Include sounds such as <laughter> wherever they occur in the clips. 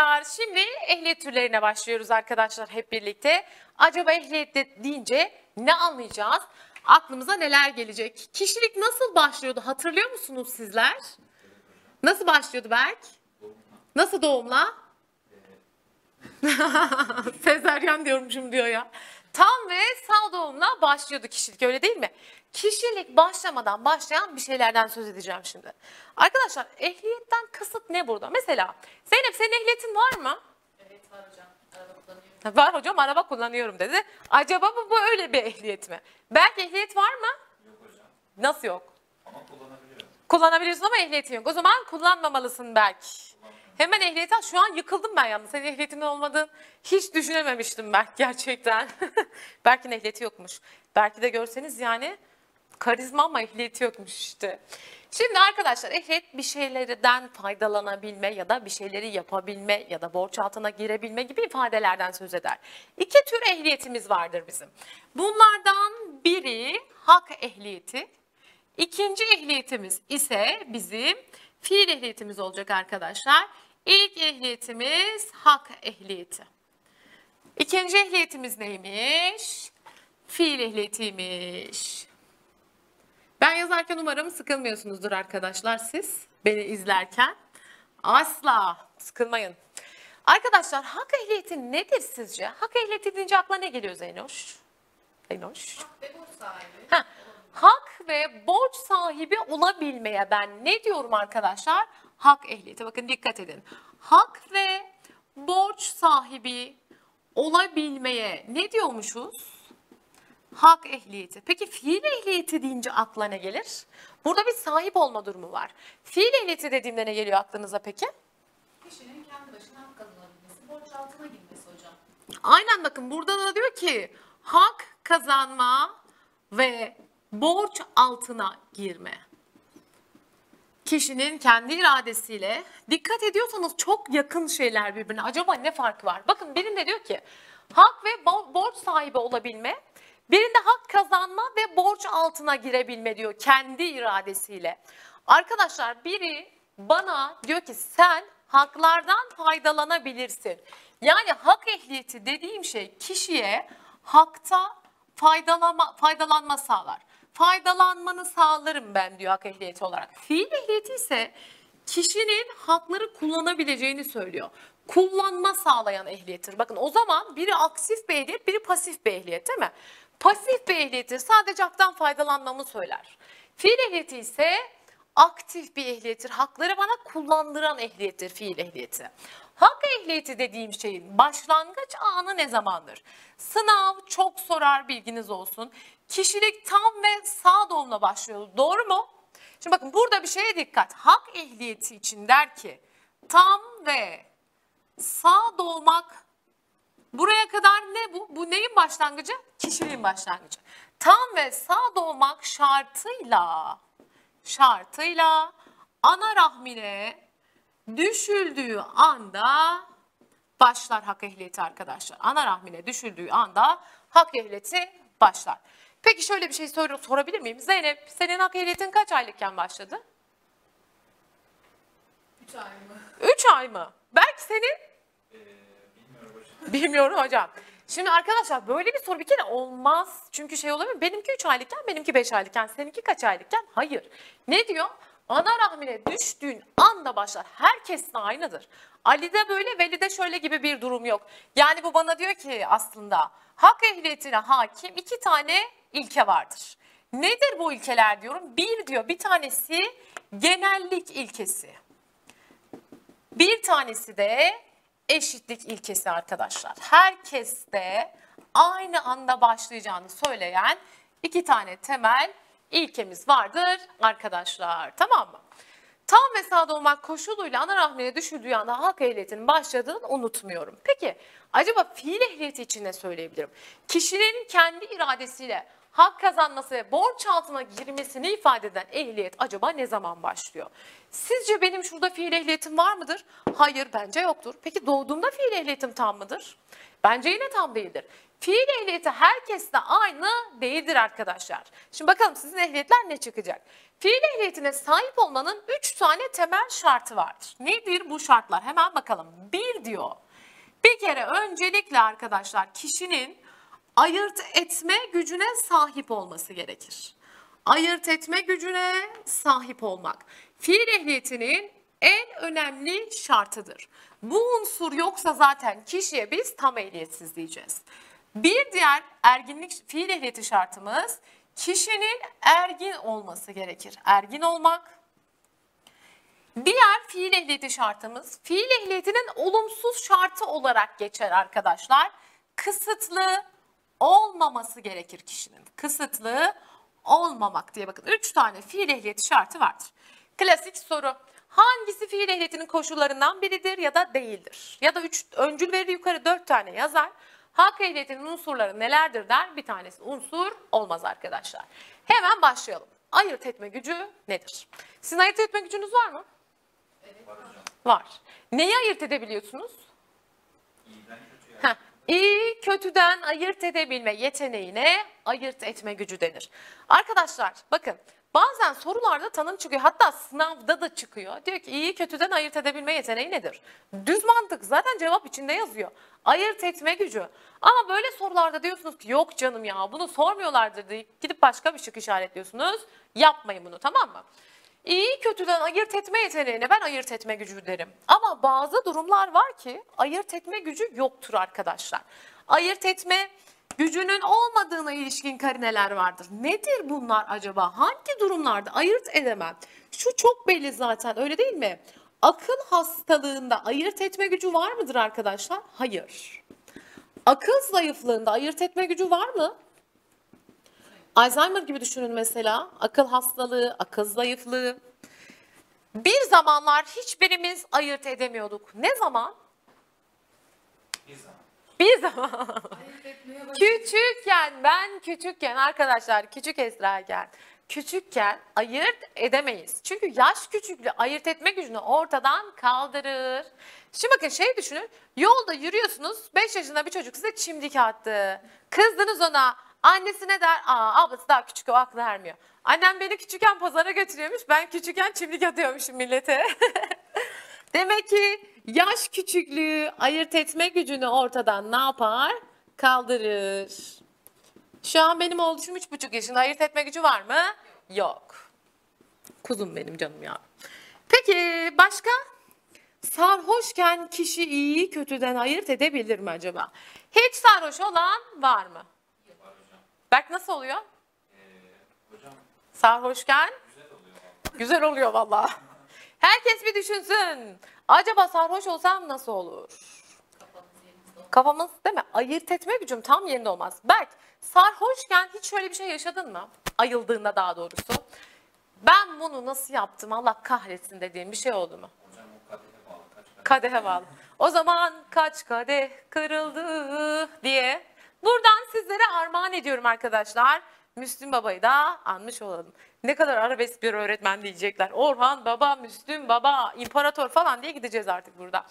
Teşekkürler. Şimdi ehliyet türlerine başlıyoruz arkadaşlar hep birlikte. Acaba ehliyet de- deyince ne anlayacağız? Aklımıza neler gelecek? Kişilik nasıl başlıyordu hatırlıyor musunuz sizler? Nasıl başlıyordu Berk? Nasıl doğumla? <laughs> Sezeryan diyormuşum diyor ya. Tam ve sağ doğumla başlıyordu kişilik öyle değil mi? Kişilik başlamadan başlayan bir şeylerden söz edeceğim şimdi. Arkadaşlar ehliyetten kasıt ne burada? Mesela Zeynep senin ehliyetin var mı? Evet var hocam. Araba kullanıyorum. Var hocam araba kullanıyorum dedi. Acaba bu, bu öyle bir ehliyet mi? Belki ehliyet var mı? Yok hocam Nasıl yok? ama kullanabiliyorum. Kullanabiliyorsun ama ehliyetin yok. O zaman kullanmamalısın belki. Hemen ehliyeti al. Şu an yıkıldım ben yalnız. Senin ehliyetin olmadığını hiç düşünememiştim Berk gerçekten. <laughs> Berk'in ehliyeti yokmuş. Belki de görseniz yani karizma ama ehliyeti yokmuş işte. Şimdi arkadaşlar ehliyet bir şeylerden faydalanabilme ya da bir şeyleri yapabilme ya da borç altına girebilme gibi ifadelerden söz eder. İki tür ehliyetimiz vardır bizim. Bunlardan biri hak ehliyeti, İkinci ehliyetimiz ise bizim fiil ehliyetimiz olacak arkadaşlar. İlk ehliyetimiz hak ehliyeti. İkinci ehliyetimiz neymiş? Fiil ehliyetiymiş. Ben yazarken umarım sıkılmıyorsunuzdur arkadaşlar siz beni izlerken. Asla sıkılmayın. Arkadaşlar hak ehliyeti nedir sizce? Hak ehliyeti deyince akla ne geliyor Zeynoş? Zeynoş. Hak ve borç sahibi. Ha, hak ve borç sahibi olabilmeye ben ne diyorum arkadaşlar? Hak ehliyeti. Bakın dikkat edin. Hak ve borç sahibi olabilmeye ne diyormuşuz? Hak ehliyeti. Peki fiil ehliyeti deyince akla ne gelir? Burada bir sahip olma durumu var. Fiil ehliyeti dediğimde ne geliyor aklınıza peki? Kişinin kendi başına hak kazanabilmesi, borç altına girmesi hocam. Aynen bakın burada da diyor ki hak kazanma ve borç altına girme. Kişinin kendi iradesiyle dikkat ediyorsanız çok yakın şeyler birbirine. Acaba ne fark var? Bakın birinde diyor ki hak ve bo- borç sahibi olabilme. Birinde hak kazanma ve borç altına girebilme diyor kendi iradesiyle. Arkadaşlar biri bana diyor ki sen haklardan faydalanabilirsin. Yani hak ehliyeti dediğim şey kişiye hakta faydalama, faydalanma sağlar. Faydalanmanı sağlarım ben diyor hak ehliyeti olarak. Fiil ehliyeti ise kişinin hakları kullanabileceğini söylüyor. Kullanma sağlayan ehliyettir. Bakın o zaman biri aktif bir ehliyet, biri pasif bir ehliyet değil mi? Pasif bir ehliyeti sadece haktan faydalanmamı söyler. Fiil ehliyeti ise aktif bir ehliyettir. Hakları bana kullandıran ehliyettir fiil ehliyeti. Hak ehliyeti dediğim şeyin başlangıç anı ne zamandır? Sınav çok sorar bilginiz olsun. Kişilik tam ve sağ doğumla başlıyor. Doğru mu? Şimdi bakın burada bir şeye dikkat. Hak ehliyeti için der ki tam ve sağ doğmak Buraya kadar ne bu? Bu neyin başlangıcı? Kişiliğin başlangıcı. Tam ve sağ doğmak şartıyla şartıyla ana rahmine düşüldüğü anda başlar hak ehliyeti arkadaşlar. Ana rahmine düşüldüğü anda hak ehliyeti başlar. Peki şöyle bir şey sor- sorabilir miyim? Zeynep senin hak ehliyetin kaç aylıkken başladı? 3 ay mı? 3 ay mı? Belki senin Ee, <laughs> bilmiyorum hocam. Şimdi arkadaşlar böyle bir soru bir kere olmaz. Çünkü şey olabilir. Benimki 3 aylıkken, benimki 5 aylıkken, seninki kaç aylıkken? Hayır. Ne diyor? Ana rahmine düştüğün anda başlar. Herkes de aynıdır. Ali'de böyle, Veli'de şöyle gibi bir durum yok. Yani bu bana diyor ki aslında hak ehliyetine hakim iki tane ilke vardır. Nedir bu ilkeler diyorum? Bir diyor bir tanesi genellik ilkesi. Bir tanesi de eşitlik ilkesi arkadaşlar. Herkes de aynı anda başlayacağını söyleyen iki tane temel ilkemiz vardır arkadaşlar. Tamam mı? Tam ve sağda olmak koşuluyla ana rahmine düşüldüğü anda hak ehliyetinin başladığını unutmuyorum. Peki acaba fiil ehliyeti için ne söyleyebilirim? Kişinin kendi iradesiyle hak kazanması ve borç altına girmesini ifade eden ehliyet acaba ne zaman başlıyor? Sizce benim şurada fiil ehliyetim var mıdır? Hayır bence yoktur. Peki doğduğumda fiil ehliyetim tam mıdır? Bence yine tam değildir. Fiil ehliyeti herkeste aynı değildir arkadaşlar. Şimdi bakalım sizin ehliyetler ne çıkacak? Fiil ehliyetine sahip olmanın 3 tane temel şartı vardır. Nedir bu şartlar? Hemen bakalım. Bir diyor. Bir kere öncelikle arkadaşlar kişinin ayırt etme gücüne sahip olması gerekir. Ayırt etme gücüne sahip olmak. Fiil ehliyetinin en önemli şartıdır. Bu unsur yoksa zaten kişiye biz tam ehliyetsiz diyeceğiz. Bir diğer erginlik fiil ehliyeti şartımız kişinin ergin olması gerekir. Ergin olmak, Diğer fiil ehliyeti şartımız fiil ehliyetinin olumsuz şartı olarak geçer arkadaşlar. Kısıtlı olmaması gerekir kişinin. Kısıtlı olmamak diye bakın. Üç tane fiil ehliyeti şartı vardır. Klasik soru. Hangisi fiil ehliyetinin koşullarından biridir ya da değildir? Ya da üç, öncül verir yukarı dört tane yazar. Hak ehliyetinin unsurları nelerdir der. Bir tanesi unsur olmaz arkadaşlar. Hemen başlayalım. Ayırt etme gücü nedir? Sizin ayırt etme gücünüz var mı? Hocam. Var. Neyi ayırt edebiliyorsunuz? İyi kötüden ayırt edebilme yeteneğine ayırt etme gücü denir. Arkadaşlar bakın bazen sorularda tanım çıkıyor hatta sınavda da çıkıyor. Diyor ki iyi kötüden ayırt edebilme yeteneği nedir? Düz mantık zaten cevap içinde yazıyor. Ayırt etme gücü. Ama böyle sorularda diyorsunuz ki yok canım ya bunu sormuyorlardır deyip gidip başka bir şık işaretliyorsunuz. Yapmayın bunu tamam mı? İyi kötüden ayırt etme yeteneğine ben ayırt etme gücü derim. Ama bazı durumlar var ki ayırt etme gücü yoktur arkadaşlar. Ayırt etme gücünün olmadığına ilişkin karineler vardır. Nedir bunlar acaba? Hangi durumlarda ayırt edemem? Şu çok belli zaten öyle değil mi? Akıl hastalığında ayırt etme gücü var mıdır arkadaşlar? Hayır. Akıl zayıflığında ayırt etme gücü var mı? Alzheimer gibi düşünün mesela. Akıl hastalığı, akıl zayıflığı. Bir zamanlar hiçbirimiz ayırt edemiyorduk. Ne zaman? Bir zaman. Bir zaman. <laughs> Küçükken, ben küçükken arkadaşlar, küçük Esra'ken, küçükken ayırt edemeyiz. Çünkü yaş küçüklüğü ayırt etme gücünü ortadan kaldırır. Şimdi bakın şey düşünün, yolda yürüyorsunuz, 5 yaşında bir çocuk size çimdik attı. Kızdınız ona, annesi ne der? Aa ablası daha küçük o aklı ermiyor. Annem beni küçükken pazara götürüyormuş, ben küçükken çimdik atıyormuşum millete. <laughs> Demek ki yaş küçüklüğü ayırt etme gücünü ortadan ne yapar? Kaldırır. Şu an benim oğlum üç buçuk yaşında ayırt etme gücü var mı? Yok. Kuzum benim canım ya. Peki başka? Sarhoşken kişi iyiyi kötüden ayırt edebilir mi acaba? Hiç sarhoş olan var mı? Berk nasıl oluyor? Ee, hocam Sarhoşken güzel oluyor. güzel oluyor vallahi. Herkes bir düşünsün. Acaba sarhoş olsam nasıl olur? Kafamız değil mi? Ayırt etme gücüm tam yerinde olmaz. Berk sarhoşken hiç şöyle bir şey yaşadın mı? Ayıldığında daha doğrusu. Ben bunu nasıl yaptım Allah kahretsin dediğim bir şey oldu mu? Hocam o kadehe bağlı. Kaç kadeh? Kadehe bağlı. O zaman kaç kadeh kırıldı diye. Buradan sizlere armağan ediyorum arkadaşlar. Müslüm Baba'yı da anmış olalım. Ne kadar arabesk bir öğretmen diyecekler. Orhan Baba, Müslüm Baba, İmparator falan diye gideceğiz artık burada.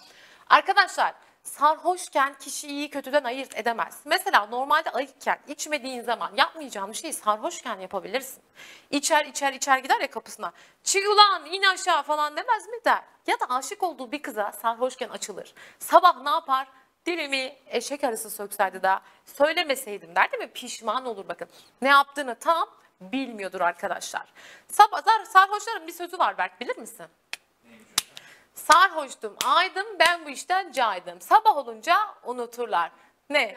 Arkadaşlar sarhoşken kişi iyi kötüden ayırt edemez. Mesela normalde ayıkken içmediğin zaman yapmayacağın bir şeyi sarhoşken yapabilirsin. İçer içer içer gider ya kapısına. Çık ulan in aşağı falan demez mi der. Ya da aşık olduğu bir kıza sarhoşken açılır. Sabah ne yapar? Dilimi eşek arısı sökseydi de söylemeseydim der değil mi? Pişman olur bakın. Ne yaptığını tam bilmiyordur arkadaşlar. Sabah, sar- sarhoşların bir sözü var Berk bilir misin? Sarhoştum, aydım, ben bu işten caydım. Sabah olunca unuturlar. Ne?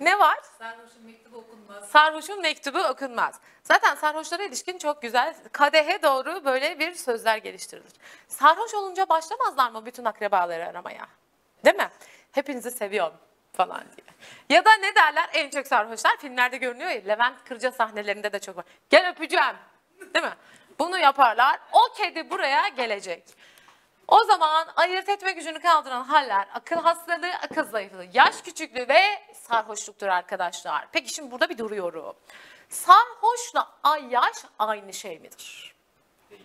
Ne var? Sarhoşun mektubu okunmaz. Sarhoşun mektubu okunmaz. Zaten sarhoşlara ilişkin çok güzel kadehe doğru böyle bir sözler geliştirilir. Sarhoş olunca başlamazlar mı bütün akrabaları aramaya? Değil mi? Hepinizi seviyorum falan diye. Ya da ne derler en çok sarhoşlar filmlerde görünüyor ya Levent Kırca sahnelerinde de çok var. Gel öpeceğim. Değil mi? Bunu yaparlar. O kedi buraya gelecek. O zaman ayırt etme gücünü kaldıran haller akıl hastalığı, akıl zayıflığı, yaş küçüklüğü ve sarhoşluktur arkadaşlar. Peki şimdi burada bir duruyorum. Sarhoşla ay yaş aynı şey midir? Değil.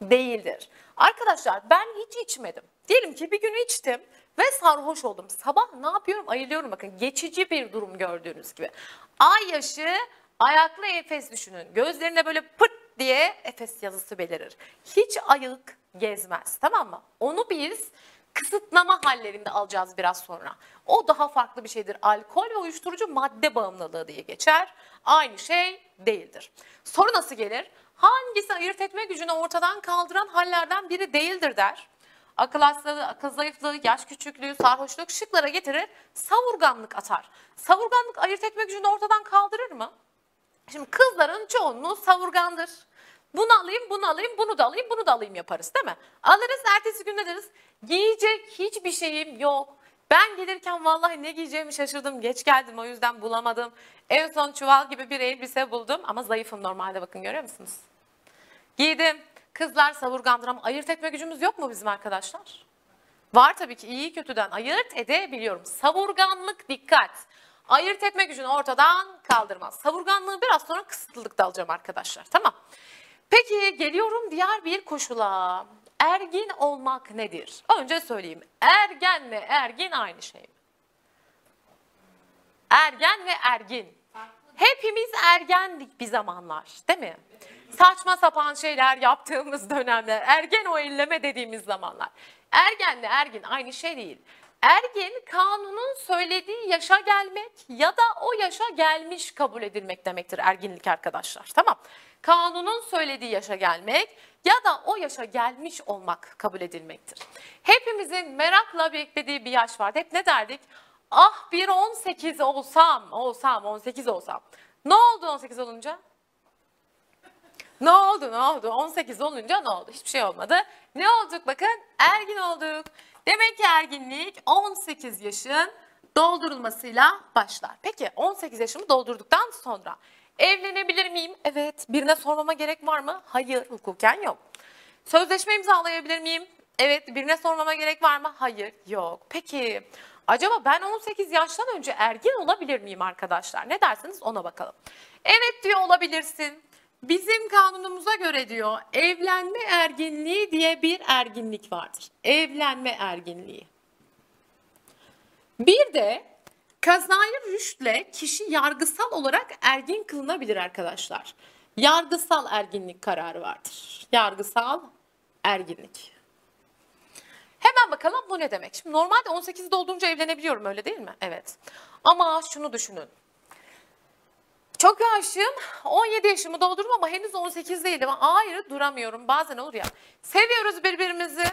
Değildir. Arkadaşlar ben hiç içmedim. Diyelim ki bir gün içtim. Ve sarhoş oldum. Sabah ne yapıyorum? Ayılıyorum bakın. Geçici bir durum gördüğünüz gibi. Ay yaşı ayaklı Efes düşünün. Gözlerine böyle pırt diye Efes yazısı belirir. Hiç ayık gezmez tamam mı? Onu biz kısıtlama hallerinde alacağız biraz sonra. O daha farklı bir şeydir. Alkol ve uyuşturucu madde bağımlılığı diye geçer. Aynı şey değildir. Soru nasıl gelir? Hangisi ayırt etme gücünü ortadan kaldıran hallerden biri değildir der. Akıl hastalığı, akıl zayıflığı, yaş küçüklüğü, sarhoşluk şıklara getirir. Savurganlık atar. Savurganlık ayırt etme gücünü ortadan kaldırır mı? Şimdi kızların çoğunluğu savurgandır. Bunu alayım, bunu alayım, bunu da alayım, bunu da alayım yaparız değil mi? Alırız, ertesi gün ne deriz? Giyecek hiçbir şeyim yok. Ben gelirken vallahi ne giyeceğimi şaşırdım. Geç geldim o yüzden bulamadım. En son çuval gibi bir elbise buldum ama zayıfım normalde bakın görüyor musunuz? Giydim. Kızlar savurgandır ama ayırt etme gücümüz yok mu bizim arkadaşlar? Var tabii ki iyi kötüden ayırt edebiliyorum. Savurganlık dikkat. Ayırt etme gücünü ortadan kaldırmaz. Savurganlığı biraz sonra kısıtlılıkta alacağım arkadaşlar. Tamam. Peki geliyorum diğer bir koşula. Ergin olmak nedir? Önce söyleyeyim. Ergenle ergin aynı şey mi? Ergen ve ergin. Hepimiz ergendik bir zamanlar değil mi? Saçma sapan şeyler yaptığımız dönemler, ergen o dediğimiz zamanlar. Ergenle ergin aynı şey değil. Ergin kanunun söylediği yaşa gelmek ya da o yaşa gelmiş kabul edilmek demektir erginlik arkadaşlar. Tamam. Kanunun söylediği yaşa gelmek ya da o yaşa gelmiş olmak kabul edilmektir. Hepimizin merakla beklediği bir yaş vardı. Hep ne derdik? Ah bir 18 olsam, olsam, 18 olsam. Ne oldu 18 olunca? Ne oldu ne oldu? 18 olunca ne oldu? Hiçbir şey olmadı. Ne olduk bakın? Ergin olduk. Demek ki erginlik 18 yaşın doldurulmasıyla başlar. Peki 18 yaşımı doldurduktan sonra evlenebilir miyim? Evet. Birine sormama gerek var mı? Hayır. Hukuken yok. Sözleşme imzalayabilir miyim? Evet. Birine sormama gerek var mı? Hayır. Yok. Peki acaba ben 18 yaştan önce ergin olabilir miyim arkadaşlar? Ne dersiniz ona bakalım. Evet diyor olabilirsin. Bizim kanunumuza göre diyor evlenme erginliği diye bir erginlik vardır. Evlenme erginliği. Bir de kazayı rüştle kişi yargısal olarak ergin kılınabilir arkadaşlar. Yargısal erginlik kararı vardır. Yargısal erginlik. Hemen bakalım bu ne demek? Şimdi normalde 18 doldurunca evlenebiliyorum öyle değil mi? Evet. Ama şunu düşünün. Çok aşığım. 17 yaşımı doldurdum ama henüz 18 değilim. Ayrı duramıyorum. Bazen olur ya. Seviyoruz birbirimizi.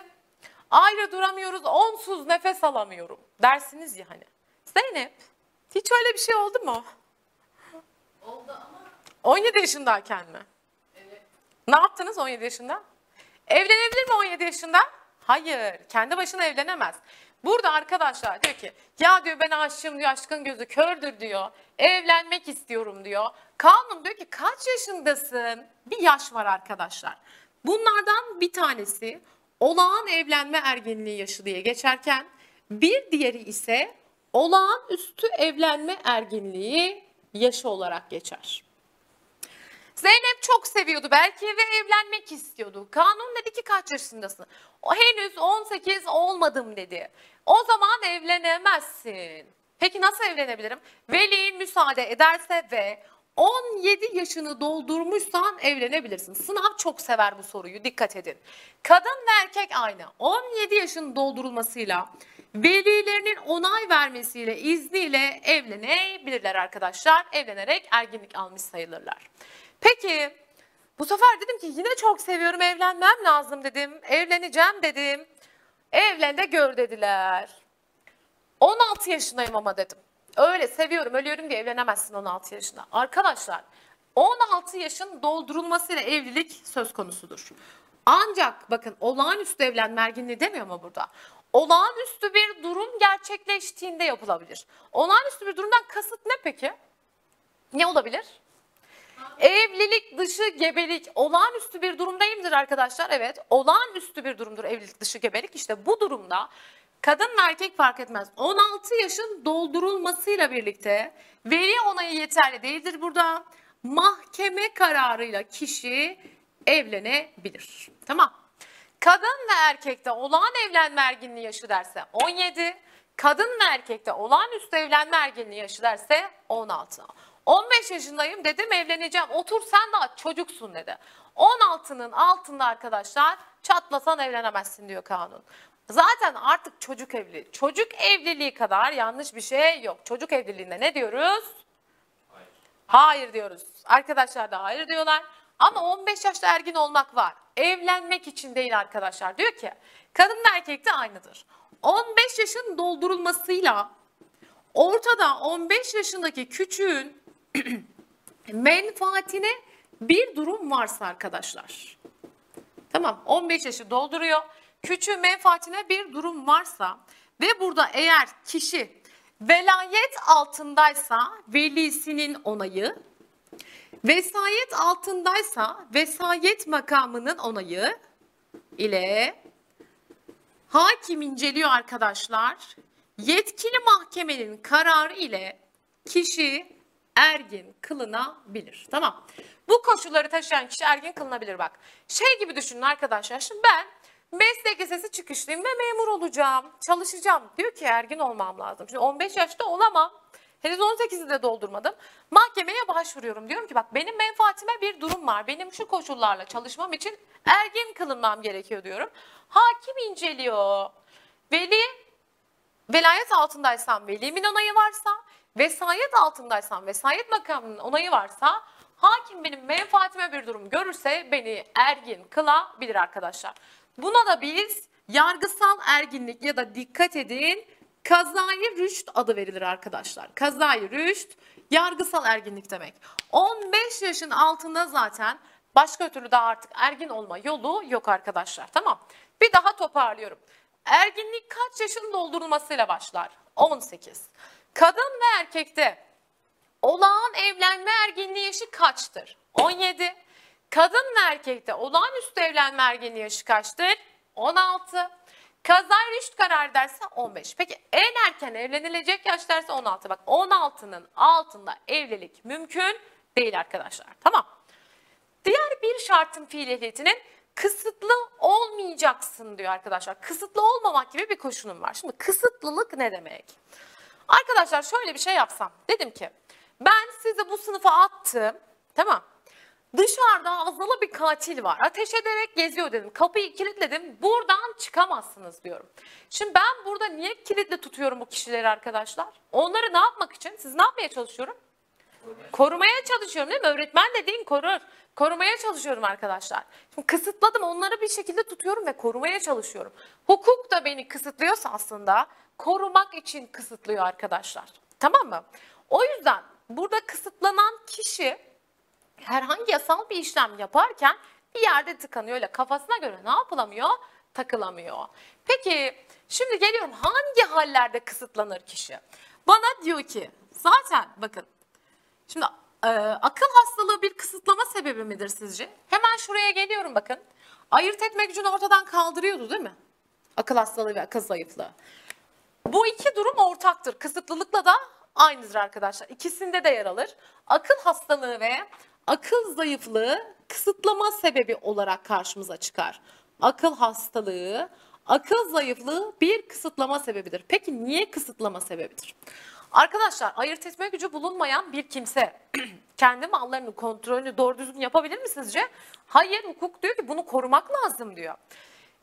Ayrı duramıyoruz. Onsuz nefes alamıyorum. Dersiniz ya hani. Zeynep hiç öyle bir şey oldu mu? Oldu ama 17 yaşındayken mi? evet. Ne yaptınız 17 yaşında? Evlenebilir mi 17 yaşında? Hayır. Kendi başına evlenemez. Burada arkadaşlar diyor ki ya diyor ben aşığım diyor aşkın gözü kördür diyor. Evlenmek istiyorum diyor. Kanun diyor ki kaç yaşındasın? Bir yaş var arkadaşlar. Bunlardan bir tanesi olağan evlenme ergenliği yaşı diye geçerken bir diğeri ise olağanüstü evlenme ergenliği yaşı olarak geçer. Zeynep çok seviyordu belki ve evlenmek istiyordu. Kanun dedi ki kaç yaşındasın? O henüz 18 olmadım dedi. O zaman evlenemezsin. Peki nasıl evlenebilirim? Velin müsaade ederse ve 17 yaşını doldurmuşsan evlenebilirsin. Sınav çok sever bu soruyu dikkat edin. Kadın ve erkek aynı. 17 yaşın doldurulmasıyla velilerinin onay vermesiyle izniyle evlenebilirler arkadaşlar. Evlenerek erginlik almış sayılırlar. Peki bu sefer dedim ki yine çok seviyorum evlenmem lazım dedim. Evleneceğim dedim. Evlen de gör dediler. 16 yaşındayım ama dedim. Öyle seviyorum ölüyorum diye evlenemezsin 16 yaşında. Arkadaşlar 16 yaşın doldurulmasıyla evlilik söz konusudur. Ancak bakın olağanüstü evlenme erginliği demiyor mu burada? Olağanüstü bir durum gerçekleştiğinde yapılabilir. Olağanüstü bir durumdan kasıt ne peki? Ne olabilir? Evlilik dışı gebelik olağanüstü bir durumdayımdır arkadaşlar. Evet olağanüstü bir durumdur evlilik dışı gebelik. İşte bu durumda kadın ve erkek fark etmez. 16 yaşın doldurulmasıyla birlikte veli onayı yeterli değildir burada. Mahkeme kararıyla kişi evlenebilir. Tamam. Kadın ve erkekte olağan evlenme erginliği yaşı derse 17. Kadın ve erkekte olağanüstü evlenme erginliği yaşı derse 16. 15 yaşındayım dedim evleneceğim. Otur sen daha çocuksun dedi. 16'nın altında arkadaşlar çatlasan evlenemezsin diyor kanun. Zaten artık çocuk evliliği. Çocuk evliliği kadar yanlış bir şey yok. Çocuk evliliğinde ne diyoruz? Hayır. Hayır diyoruz. Arkadaşlar da hayır diyorlar. Ama 15 yaşta ergin olmak var. Evlenmek için değil arkadaşlar. Diyor ki kadın ve erkek de aynıdır. 15 yaşın doldurulmasıyla ortada 15 yaşındaki küçüğün <clears throat> menfaatine bir durum varsa arkadaşlar. Tamam 15 yaşı dolduruyor. Küçüğün menfaatine bir durum varsa ve burada eğer kişi velayet altındaysa velisinin onayı, vesayet altındaysa vesayet makamının onayı ile hakim inceliyor arkadaşlar. Yetkili mahkemenin kararı ile kişi ergin kılınabilir. Tamam. Bu koşulları taşıyan kişi ergin kılınabilir bak. Şey gibi düşünün arkadaşlar. Şimdi ben meslek lisesi çıkışlıyım ve memur olacağım. Çalışacağım. Diyor ki ergin olmam lazım. Şimdi 15 yaşta olamam. Henüz 18'i de doldurmadım. Mahkemeye başvuruyorum. Diyorum ki bak benim menfaatime bir durum var. Benim şu koşullarla çalışmam için ergin kılınmam gerekiyor diyorum. Hakim inceliyor. Veli velayet altındaysam velimin onayı varsa, vesayet altındaysam vesayet makamının onayı varsa hakim benim menfaatime bir durum görürse beni ergin kılabilir arkadaşlar. Buna da biz yargısal erginlik ya da dikkat edin kazayı rüşt adı verilir arkadaşlar. Kazayı rüşt yargısal erginlik demek. 15 yaşın altında zaten başka türlü daha artık ergin olma yolu yok arkadaşlar. Tamam. Bir daha toparlıyorum. Erginlik kaç yaşın doldurulmasıyla başlar? 18. Kadın ve erkekte olağan evlenme erginliği yaşı kaçtır? 17. Kadın ve erkekte olağanüstü evlenme erginliği yaşı kaçtır? 16. Kaza rüşt karar derse 15. Peki en erken evlenilecek yaş derse 16. Bak 16'nın altında evlilik mümkün değil arkadaşlar. Tamam. Diğer bir şartın fiil ehliyetinin kısıtlı olmayacaksın diyor arkadaşlar. Kısıtlı olmamak gibi bir koşulum var. Şimdi kısıtlılık ne demek? Arkadaşlar şöyle bir şey yapsam. Dedim ki ben sizi bu sınıfa attım. Tamam. Dışarıda azılı bir katil var. Ateş ederek geziyor dedim. Kapıyı kilitledim. Buradan çıkamazsınız diyorum. Şimdi ben burada niye kilitli tutuyorum bu kişileri arkadaşlar? Onları ne yapmak için? Siz ne yapmaya çalışıyorum? Korumaya çalışıyorum değil mi? Öğretmen dediğin korur. Korumaya çalışıyorum arkadaşlar. Şimdi kısıtladım onları bir şekilde tutuyorum ve korumaya çalışıyorum. Hukuk da beni kısıtlıyorsa aslında korumak için kısıtlıyor arkadaşlar. Tamam mı? O yüzden burada kısıtlanan kişi herhangi yasal bir işlem yaparken bir yerde tıkanıyor. Öyle kafasına göre ne yapılamıyor? Takılamıyor. Peki şimdi geliyorum hangi hallerde kısıtlanır kişi? Bana diyor ki zaten bakın Şimdi e, akıl hastalığı bir kısıtlama sebebi midir sizce? Hemen şuraya geliyorum bakın. Ayırt etme gücünü ortadan kaldırıyordu değil mi? Akıl hastalığı ve akıl zayıflığı. Bu iki durum ortaktır. Kısıtlılıkla da aynıdır arkadaşlar. İkisinde de yer alır. Akıl hastalığı ve akıl zayıflığı kısıtlama sebebi olarak karşımıza çıkar. Akıl hastalığı, akıl zayıflığı bir kısıtlama sebebidir. Peki niye kısıtlama sebebidir? Arkadaşlar ayırt etme gücü bulunmayan bir kimse <clears throat> kendi mallarını kontrolünü doğru düzgün yapabilir mi sizce? Hayır hukuk diyor ki bunu korumak lazım diyor.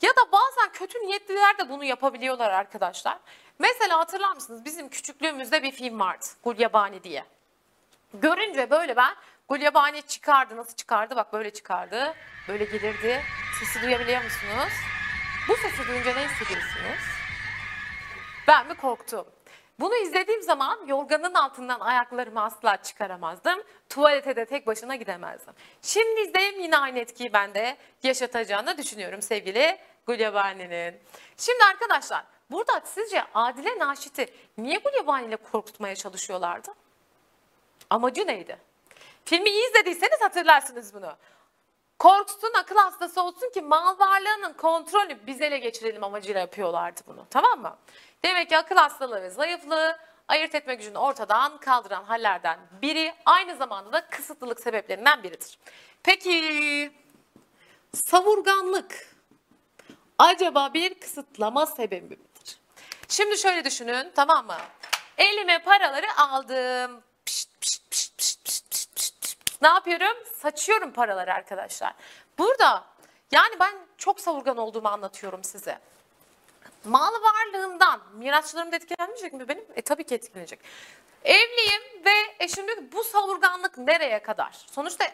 Ya da bazen kötü niyetliler de bunu yapabiliyorlar arkadaşlar. Mesela hatırlar mısınız bizim küçüklüğümüzde bir film vardı Gulyabani diye. Görünce böyle ben Gulyabani çıkardı nasıl çıkardı bak böyle çıkardı böyle gelirdi. Sesi duyabiliyor musunuz? Bu sesi duyunca ne hissediyorsunuz? Ben mi korktum? Bunu izlediğim zaman yorganın altından ayaklarımı asla çıkaramazdım. Tuvalete de tek başına gidemezdim. Şimdi izleyeyim yine aynı etkiyi bende yaşatacağını düşünüyorum sevgili Gulyabani'nin. Şimdi arkadaşlar burada sizce Adile Naşit'i niye Gulyabani ile korkutmaya çalışıyorlardı? Amacı neydi? Filmi iyi izlediyseniz hatırlarsınız bunu. Korksun, akıl hastası olsun ki mal varlığının kontrolünü biz ele geçirelim amacıyla yapıyorlardı bunu. Tamam mı? Demek ki akıl hastalığı ve zayıflığı ayırt etme gücünü ortadan kaldıran hallerden biri aynı zamanda da kısıtlılık sebeplerinden biridir. Peki savurganlık acaba bir kısıtlama sebebi midir? Şimdi şöyle düşünün tamam mı? Elime paraları aldım. Pişt, pişt, pişt, pişt, pişt, pişt, pişt, pişt. Ne yapıyorum? Saçıyorum paraları arkadaşlar. Burada yani ben çok savurgan olduğumu anlatıyorum size. Mal varlığımdan mirasçılarım da etkilenmeyecek mi benim? E tabii ki etkilenecek. Evliyim ve eşim diyor ki bu savurganlık nereye kadar? Sonuçta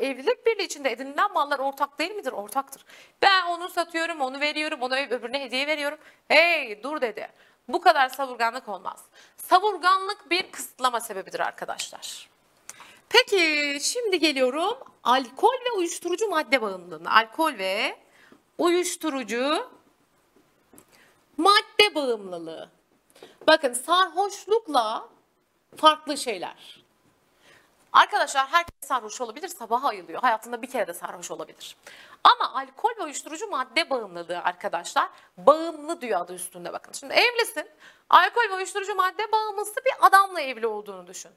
evlilik birliği içinde edinilen mallar ortak değil midir? Ortaktır. Ben onu satıyorum, onu veriyorum, ona öbürüne hediye veriyorum. Hey dur dedi. Bu kadar savurganlık olmaz. Savurganlık bir kısıtlama sebebidir arkadaşlar. Peki şimdi geliyorum alkol ve uyuşturucu madde bağımlılığına. Alkol ve uyuşturucu madde bağımlılığı. Bakın sarhoşlukla farklı şeyler. Arkadaşlar herkes sarhoş olabilir, sabaha ayılıyor. Hayatında bir kere de sarhoş olabilir. Ama alkol ve uyuşturucu madde bağımlılığı arkadaşlar bağımlı diyor adı üstünde bakın. Şimdi evlisin, alkol ve uyuşturucu madde bağımlısı bir adamla evli olduğunu düşün.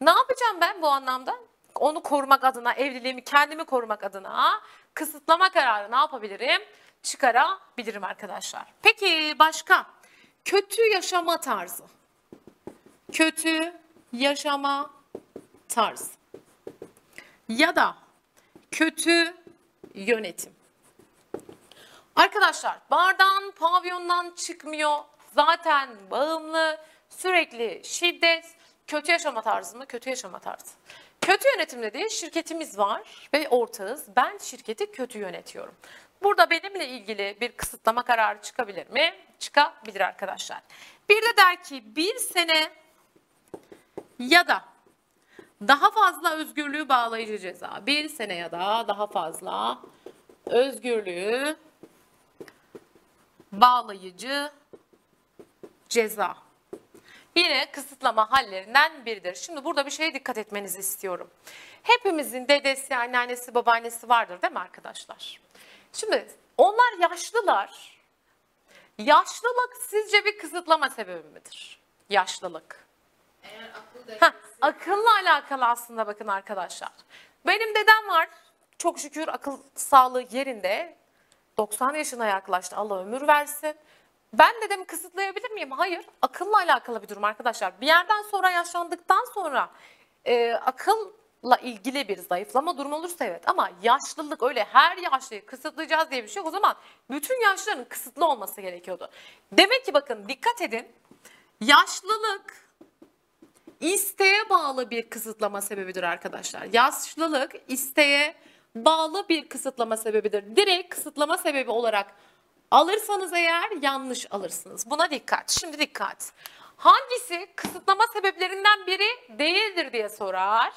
Ne yapacağım ben bu anlamda? Onu korumak adına, evliliğimi kendimi korumak adına kısıtlama kararı ne yapabilirim? Çıkarabilirim arkadaşlar. Peki başka? Kötü yaşama tarzı. Kötü yaşama tarzı. Ya da kötü yönetim. Arkadaşlar bardan pavyondan çıkmıyor. Zaten bağımlı, sürekli şiddet, kötü yaşama tarzı mı? Kötü yaşama tarzı. Kötü yönetimde değil şirketimiz var ve ortağız. Ben şirketi kötü yönetiyorum. Burada benimle ilgili bir kısıtlama kararı çıkabilir mi? Çıkabilir arkadaşlar. Bir de der ki bir sene ya da daha fazla özgürlüğü bağlayıcı ceza. Bir sene ya da daha fazla özgürlüğü bağlayıcı ceza. Yine kısıtlama hallerinden biridir. Şimdi burada bir şeye dikkat etmenizi istiyorum. Hepimizin dedesi, anneannesi, babaannesi vardır değil mi arkadaşlar? Şimdi onlar yaşlılar. Yaşlılık sizce bir kısıtlama sebebi midir? Yaşlılık. Eğer akıl Ha, dengesi akılla alakalı aslında bakın arkadaşlar. Benim dedem var. Çok şükür akıl sağlığı yerinde. 90 yaşına yaklaştı. Allah ömür versin. Ben dedemi kısıtlayabilir miyim? Hayır. Akılla alakalı bir durum arkadaşlar. Bir yerden sonra yaşlandıktan sonra e, akılla ilgili bir zayıflama durumu olursa evet. Ama yaşlılık öyle her yaşlıyı kısıtlayacağız diye bir şey yok. O zaman bütün yaşlıların kısıtlı olması gerekiyordu. Demek ki bakın dikkat edin. Yaşlılık İsteğe bağlı bir kısıtlama sebebidir arkadaşlar. Yaşlılık isteğe bağlı bir kısıtlama sebebidir. Direkt kısıtlama sebebi olarak alırsanız eğer yanlış alırsınız. Buna dikkat. Şimdi dikkat. Hangisi kısıtlama sebeplerinden biri değildir diye sorar.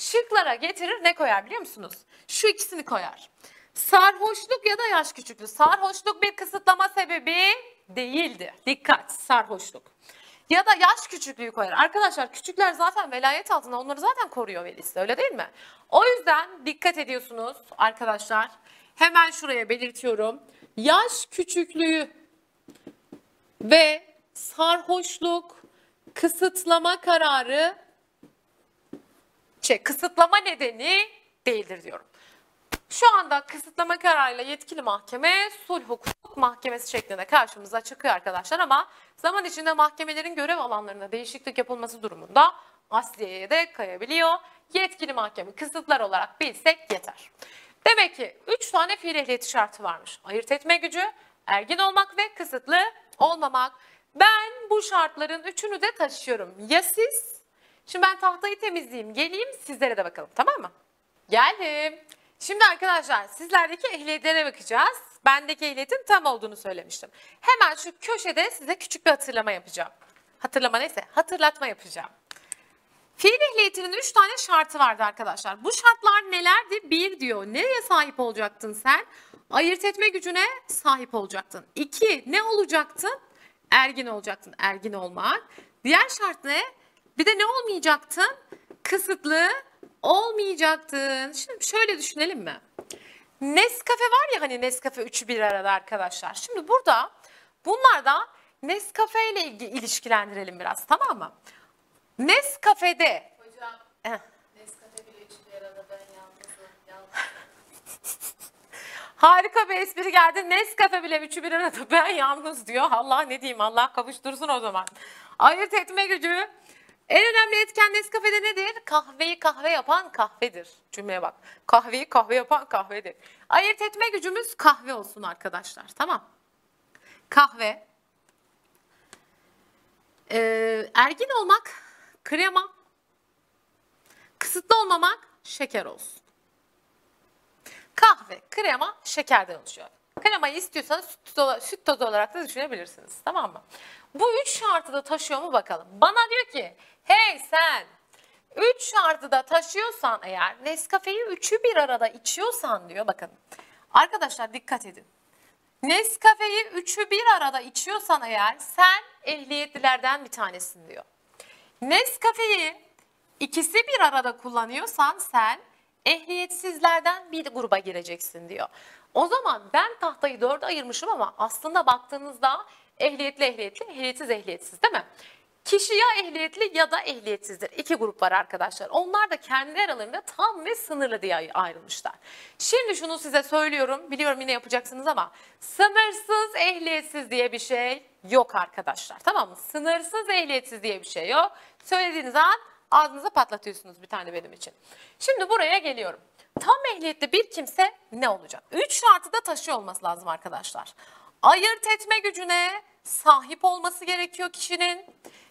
Şıklara getirir ne koyar biliyor musunuz? Şu ikisini koyar. Sarhoşluk ya da yaş küçüklüğü. Sarhoşluk bir kısıtlama sebebi değildi. Dikkat sarhoşluk. Ya da yaş küçüklüğü koyar. Arkadaşlar küçükler zaten velayet altında onları zaten koruyor velisi öyle değil mi? O yüzden dikkat ediyorsunuz arkadaşlar. Hemen şuraya belirtiyorum. Yaş küçüklüğü ve sarhoşluk kısıtlama kararı şey, kısıtlama nedeni değildir diyorum. Şu anda kısıtlama kararıyla yetkili mahkeme sulh hukuk mahkemesi şeklinde karşımıza çıkıyor arkadaşlar ama zaman içinde mahkemelerin görev alanlarında değişiklik yapılması durumunda asliyeye de kayabiliyor. Yetkili mahkeme kısıtlar olarak bilsek yeter. Demek ki 3 tane fiil ehliyeti şartı varmış. Ayırt etme gücü, ergin olmak ve kısıtlı olmamak. Ben bu şartların üçünü de taşıyorum. Ya siz? Şimdi ben tahtayı temizleyeyim, geleyim sizlere de bakalım tamam mı? Geldim. Şimdi arkadaşlar sizlerdeki ehliyetlere bakacağız. Bendeki ehliyetin tam olduğunu söylemiştim. Hemen şu köşede size küçük bir hatırlama yapacağım. Hatırlama neyse hatırlatma yapacağım. Fiil ehliyetinin 3 tane şartı vardı arkadaşlar. Bu şartlar nelerdi? 1 diyor. Nereye sahip olacaktın sen? Ayırt etme gücüne sahip olacaktın. 2 ne olacaktın? Ergin olacaktın. Ergin olmak. Diğer şart ne? Bir de ne olmayacaktın? Kısıtlı olmayacaktın. Şimdi şöyle düşünelim mi? Nescafe var ya hani Nescafe üçü bir arada arkadaşlar. Şimdi burada bunlarda Nescafe ile ilgi, ilişkilendirelim biraz tamam mı? Nescafe'de hocam eh, Nescafe bile üçü bir arada ben yalnızım. Yalnız. <laughs> Harika bir espri geldi. Nescafe bile üçü bir arada ben yalnız diyor. Allah ne diyeyim Allah kavuştursun o zaman. Ayırt etme gücü. En önemli etken Nescafe'de nedir? Kahveyi kahve yapan kahvedir. Cümleye bak. Kahveyi kahve yapan kahvedir. Ayırt etme gücümüz kahve olsun arkadaşlar. Tamam. Kahve. Ee, ergin olmak krema. Kısıtlı olmamak şeker olsun. Kahve, krema, şekerden oluşuyor. Kremayı istiyorsanız süt tozu, süt tozu olarak da düşünebilirsiniz. Tamam mı? Bu üç şartı da taşıyor mu bakalım. Bana diyor ki hey sen üç şartı da taşıyorsan eğer Nescafe'yi üçü bir arada içiyorsan diyor bakın. Arkadaşlar dikkat edin. Nescafe'yi üçü bir arada içiyorsan eğer sen ehliyetlilerden bir tanesin diyor. Nescafe'yi ikisi bir arada kullanıyorsan sen ehliyetsizlerden bir gruba gireceksin diyor. O zaman ben tahtayı dörde ayırmışım ama aslında baktığınızda ehliyetli ehliyetli, ehliyetsiz ehliyetsiz değil mi? Kişi ya ehliyetli ya da ehliyetsizdir. İki grup var arkadaşlar. Onlar da kendi aralarında tam ve sınırlı diye ay- ayrılmışlar. Şimdi şunu size söylüyorum. Biliyorum yine yapacaksınız ama sınırsız ehliyetsiz diye bir şey yok arkadaşlar. Tamam mı? Sınırsız ehliyetsiz diye bir şey yok. Söylediğiniz an ağzınıza patlatıyorsunuz bir tane benim için. Şimdi buraya geliyorum. Tam ehliyetli bir kimse ne olacak? Üç şartı da taşıyor olması lazım arkadaşlar. Ayırt etme gücüne sahip olması gerekiyor kişinin.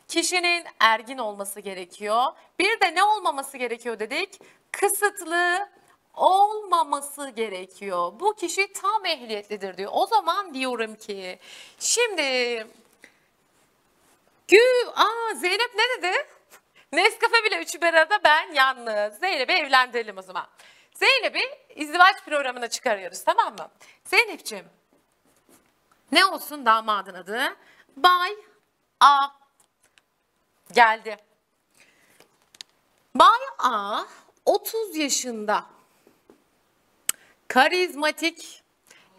Kişinin ergin olması gerekiyor. Bir de ne olmaması gerekiyor dedik? Kısıtlı olmaması gerekiyor. Bu kişi tam ehliyetlidir diyor. O zaman diyorum ki şimdi Gü, aa Zeynep ne dedi? Nescafe bile üçü bir arada ben yalnız. Zeynep'i evlendirelim o zaman. Zeynep'i izdivaç programına çıkarıyoruz tamam mı? Zeynep'ciğim ne olsun damadın adı? Bay A. Geldi. Bay A 30 yaşında. Karizmatik,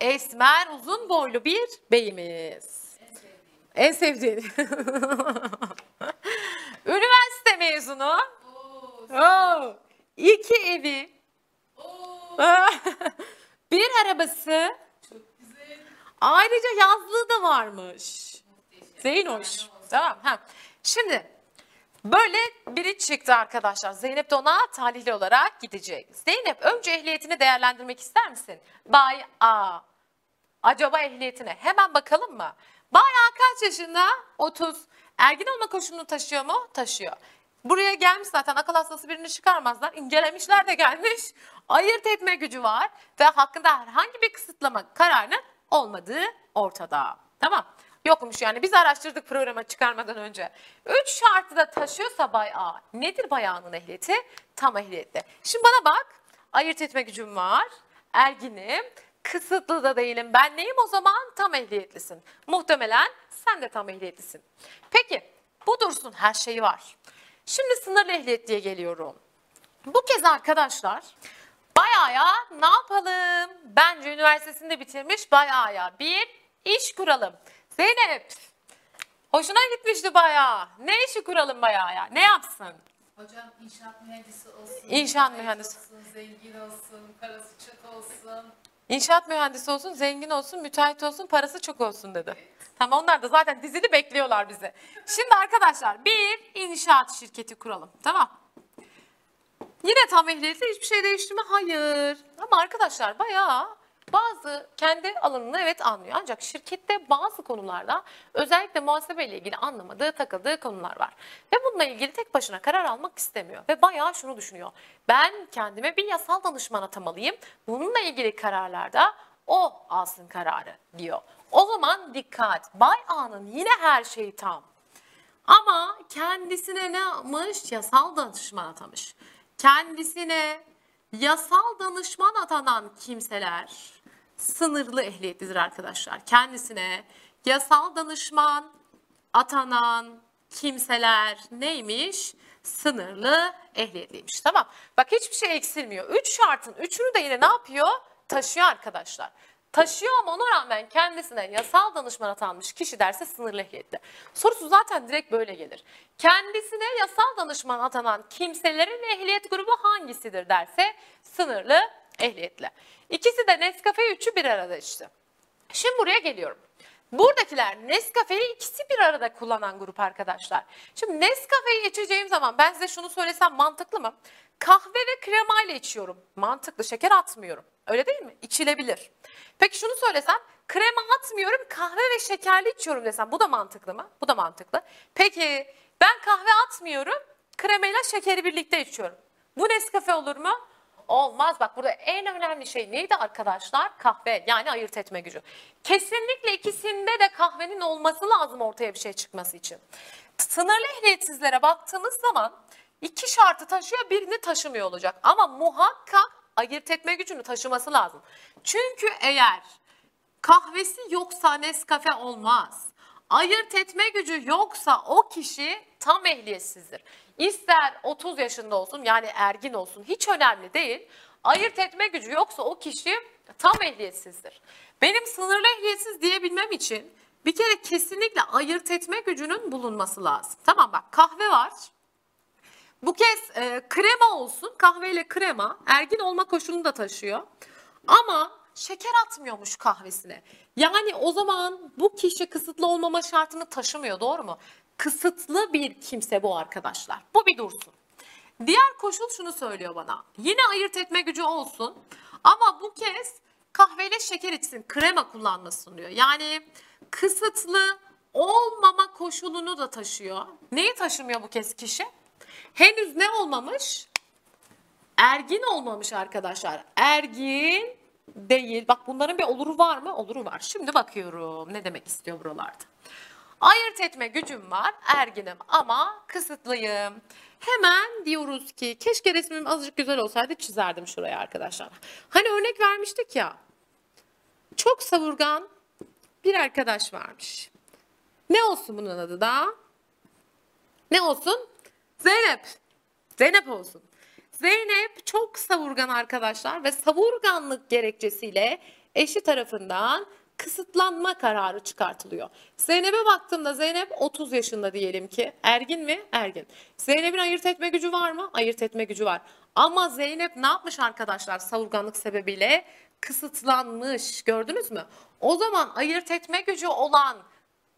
esmer, uzun boylu bir beyimiz. En sevdiğin. <laughs> Üniversite mezunu. Oo. İki evi. <laughs> bir arabası. Ayrıca yazlığı da varmış. Zeynoş. Tamam. Ha. Şimdi böyle biri çıktı arkadaşlar. Zeynep de ona talihli olarak gidecek. Zeynep önce ehliyetini değerlendirmek ister misin? Bay A. Acaba ehliyetine hemen bakalım mı? Bayağı kaç yaşında? 30. Ergin olma koşulunu taşıyor mu? Taşıyor. Buraya gelmiş zaten akıl hastası birini çıkarmazlar. İncelemişler de gelmiş. <laughs> Ayırt etme gücü var ve hakkında herhangi bir kısıtlama kararının olmadığı ortada. Tamam. Yokmuş yani biz araştırdık programa çıkarmadan önce. Üç şartı da taşıyorsa Bay A. Nedir Bay A'nın ehliyeti? Tam ehliyette. Şimdi bana bak. Ayırt etme gücüm var. Erginim. Kısıtlı da değilim. Ben neyim o zaman? Tam ehliyetlisin. Muhtemelen sen de tam ehliyetlisin. Peki bu dursun her şeyi var. Şimdi sınırlı ehliyet diye geliyorum. Bu kez arkadaşlar Bayağıya ne yapalım? Bence üniversitesinde bitirmiş Bayağıya bir iş kuralım. Zeynep hoşuna gitmişti bayağı. Ne işi kuralım Bayağıya? Ne yapsın? Hocam inşaat mühendisi olsun. İnşaat mühendisi. Olsun, zengin olsun, parası çok olsun. İnşaat mühendisi olsun, zengin olsun, müteahhit olsun, parası çok olsun dedi. Tamam onlar da zaten dizili bekliyorlar bizi. Şimdi arkadaşlar bir inşaat şirketi kuralım. Tamam. Yine tam ehliyetle hiçbir şey değişti mi? Hayır. Ama arkadaşlar bayağı bazı kendi alanını evet anlıyor. Ancak şirkette bazı konularda özellikle muhasebe ile ilgili anlamadığı, takıldığı konular var. Ve bununla ilgili tek başına karar almak istemiyor. Ve bayağı şunu düşünüyor. Ben kendime bir yasal danışman atamalıyım. Bununla ilgili kararlarda o alsın kararı diyor. O zaman dikkat. Bay A'nın yine her şeyi tam. Ama kendisine ne yapmış? Yasal danışman atamış. Kendisine yasal danışman atanan kimseler sınırlı ehliyetlidir arkadaşlar. Kendisine yasal danışman atanan kimseler neymiş? Sınırlı ehliyetliymiş. Tamam. Bak hiçbir şey eksilmiyor. Üç şartın üçünü de yine ne yapıyor? Taşıyor arkadaşlar. Taşıyor ama ona rağmen kendisine yasal danışman atanmış kişi derse sınırlı ehliyetli. Sorusu zaten direkt böyle gelir. Kendisine yasal danışman atanan kimselerin ehliyet grubu hangisidir derse sınırlı ehliyetli. İkisi de Nescafe 3'ü bir arada içti. Şimdi buraya geliyorum. Buradakiler Nescafe'yi ikisi bir arada kullanan grup arkadaşlar. Şimdi Nescafe'yi içeceğim zaman ben size şunu söylesem mantıklı mı? Kahve ve krema ile içiyorum. Mantıklı. Şeker atmıyorum. Öyle değil mi? İçilebilir. Peki şunu söylesem krema atmıyorum kahve ve şekerli içiyorum desem bu da mantıklı mı? Bu da mantıklı. Peki ben kahve atmıyorum kremayla şekeri birlikte içiyorum. Bu Nescafe olur mu? Olmaz. Bak burada en önemli şey neydi arkadaşlar? Kahve yani ayırt etme gücü. Kesinlikle ikisinde de kahvenin olması lazım ortaya bir şey çıkması için. Sınırlı ehliyetsizlere baktığımız zaman iki şartı taşıyor birini taşımıyor olacak. Ama muhakkak ayırt etme gücünü taşıması lazım. Çünkü eğer kahvesi yoksa Nescafe olmaz. Ayırt etme gücü yoksa o kişi tam ehliyetsizdir. İster 30 yaşında olsun yani ergin olsun hiç önemli değil. Ayırt etme gücü yoksa o kişi tam ehliyetsizdir. Benim sınırlı ehliyetsiz diyebilmem için bir kere kesinlikle ayırt etme gücünün bulunması lazım. Tamam bak kahve var. Bu kez e, krema olsun. Kahveyle krema ergin olma koşulunu da taşıyor. Ama şeker atmıyormuş kahvesine. Yani o zaman bu kişi kısıtlı olmama şartını taşımıyor doğru mu? Kısıtlı bir kimse bu arkadaşlar. Bu bir dursun. Diğer koşul şunu söylüyor bana. Yine ayırt etme gücü olsun ama bu kez kahveyle şeker içsin, krema kullanmasın diyor. Yani kısıtlı olmama koşulunu da taşıyor. Neyi taşımıyor bu kez kişi? Henüz ne olmamış? Ergin olmamış arkadaşlar. Ergin değil. Bak bunların bir oluru var mı? Oluru var. Şimdi bakıyorum ne demek istiyor buralarda. Ayırt etme gücüm var, erginim ama kısıtlıyım. Hemen diyoruz ki keşke resmim azıcık güzel olsaydı çizerdim şuraya arkadaşlar. Hani örnek vermiştik ya. Çok savurgan bir arkadaş varmış. Ne olsun bunun adı da? Ne olsun? Zeynep. Zeynep olsun. Zeynep çok savurgan arkadaşlar ve savurganlık gerekçesiyle eşi tarafından kısıtlanma kararı çıkartılıyor. Zeynep'e baktığımda Zeynep 30 yaşında diyelim ki. Ergin mi? Ergin. Zeynep'in ayırt etme gücü var mı? Ayırt etme gücü var. Ama Zeynep ne yapmış arkadaşlar savurganlık sebebiyle? Kısıtlanmış. Gördünüz mü? O zaman ayırt etme gücü olan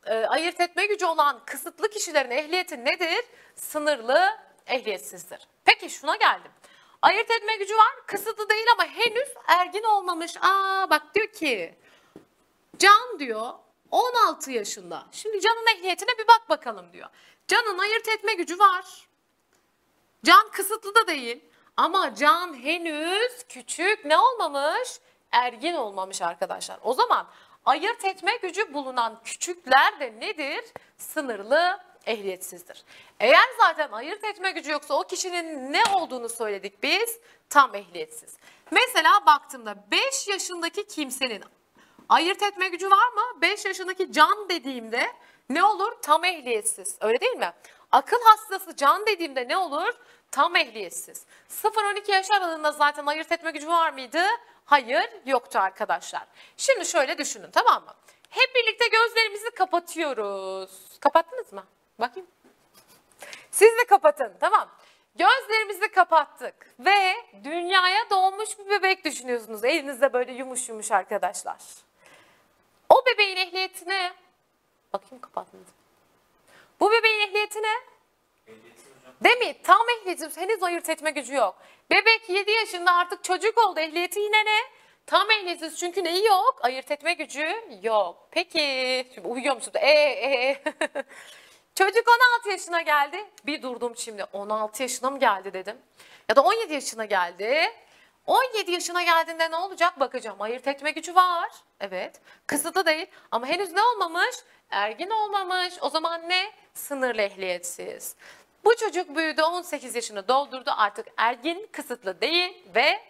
e, ayırt etme gücü olan kısıtlı kişilerin ehliyeti nedir? Sınırlı ehliyetsizdir. Peki şuna geldim. Ayırt etme gücü var, kısıtlı değil ama henüz ergin olmamış. Aa bak diyor ki, Can diyor 16 yaşında. Şimdi Can'ın ehliyetine bir bak bakalım diyor. Can'ın ayırt etme gücü var. Can kısıtlı da değil. Ama Can henüz küçük ne olmamış? Ergin olmamış arkadaşlar. O zaman ayırt etme gücü bulunan küçükler de nedir? Sınırlı ehliyetsizdir. Eğer zaten ayırt etme gücü yoksa o kişinin ne olduğunu söyledik biz? Tam ehliyetsiz. Mesela baktığımda 5 yaşındaki kimsenin ayırt etme gücü var mı? 5 yaşındaki can dediğimde ne olur? Tam ehliyetsiz. Öyle değil mi? Akıl hastası can dediğimde ne olur? Tam ehliyetsiz. 0-12 yaş aralığında zaten ayırt etme gücü var mıydı? Hayır, yoktu arkadaşlar. Şimdi şöyle düşünün tamam mı? Hep birlikte gözlerimizi kapatıyoruz. Kapattınız mı? Bakayım. Siz de kapatın tamam. Gözlerimizi kapattık ve dünyaya doğmuş bir bebek düşünüyorsunuz. Elinizde böyle yumuş yumuş arkadaşlar. O bebeğin ehliyetine bakayım kapattınız. mı? Bu bebeğin Ehliyetsiz hocam. Değil mi? Tam ehliyetsiz. Henüz ayırt etme gücü yok. Bebek 7 yaşında artık çocuk oldu. Ehliyeti yine ne? Tam ehliyetsiz. Çünkü neyi yok? Ayırt etme gücü yok. Peki. Şimdi uyuyor musun? Ee, ee. <laughs> Çocuk 16 yaşına geldi. Bir durdum şimdi. 16 yaşına mı geldi dedim. Ya da 17 yaşına geldi. 17 yaşına geldiğinde ne olacak bakacağım. Ayırt etme gücü var. Evet. Kısıtlı değil. Ama henüz ne olmamış? Ergin olmamış. O zaman ne? Sınırlı ehliyetsiz. Bu çocuk büyüdü 18 yaşını doldurdu artık ergin kısıtlı değil ve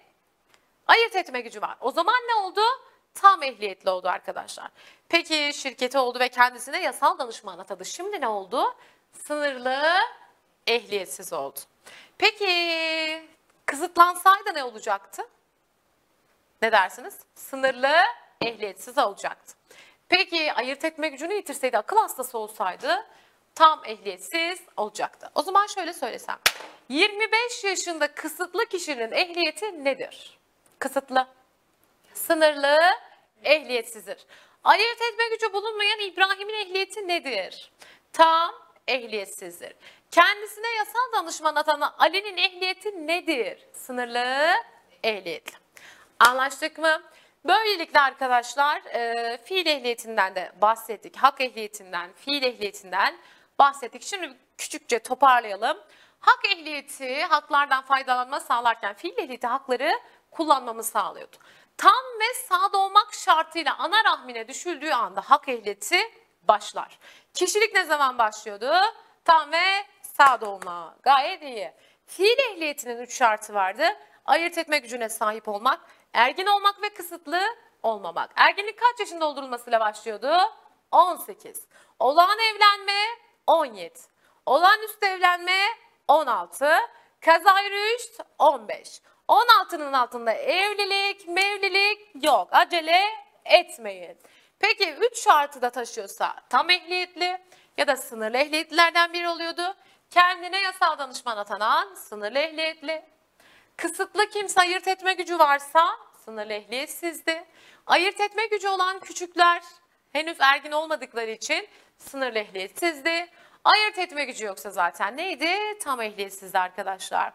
ayırt etme gücü var. O zaman ne oldu? Tam ehliyetli oldu arkadaşlar. Peki şirketi oldu ve kendisine yasal danışman atadı. Şimdi ne oldu? Sınırlı ehliyetsiz oldu. Peki kısıtlansaydı ne olacaktı? Ne dersiniz? Sınırlı ehliyetsiz olacaktı. Peki ayırt etme gücünü yitirseydi, akıl hastası olsaydı tam ehliyetsiz olacaktı. O zaman şöyle söylesem. 25 yaşında kısıtlı kişinin ehliyeti nedir? Kısıtlı. Sınırlı, ehliyetsizdir. Ayırt etme gücü bulunmayan İbrahim'in ehliyeti nedir? Tam ehliyetsizdir. Kendisine yasal danışman atanan Ali'nin ehliyeti nedir? Sınırlı, ehliyetli. Anlaştık mı? Böylelikle arkadaşlar e, fiil ehliyetinden de bahsettik. Hak ehliyetinden, fiil ehliyetinden bahsettik. Şimdi küçükçe toparlayalım. Hak ehliyeti haklardan faydalanma sağlarken fiil ehliyeti hakları kullanmamı sağlıyordu. Tam ve sağda olmak şartıyla ana rahmine düşüldüğü anda hak ehliyeti başlar. Kişilik ne zaman başlıyordu? Tam ve sağda olma. Gayet iyi. Fiil ehliyetinin üç şartı vardı. Ayırt etme gücüne sahip olmak, ergin olmak ve kısıtlı olmamak. Erginlik kaç yaşında doldurulmasıyla başlıyordu? 18. Olağan evlenme 17. Olağanüstü evlenme 16. Kazayı rüşt 15. 16'nın altında evlilik, mevlilik yok. Acele etmeyin. Peki 3 şartı da taşıyorsa tam ehliyetli ya da sınırlı ehliyetlilerden biri oluyordu. Kendine yasal danışman atanan sınırlı ehliyetli. Kısıtlı kimse ayırt etme gücü varsa sınırlı ehliyetsizdi. Ayırt etme gücü olan küçükler henüz ergin olmadıkları için sınırlı ehliyetsizdi. Ayırt etme gücü yoksa zaten neydi? Tam ehliyetsizdi arkadaşlar.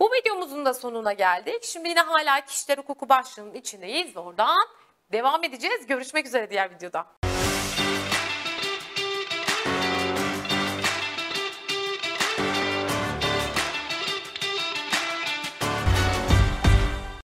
Bu videomuzun da sonuna geldik. Şimdi yine hala kişiler hukuku başlığının içindeyiz. Oradan devam edeceğiz. Görüşmek üzere diğer videoda.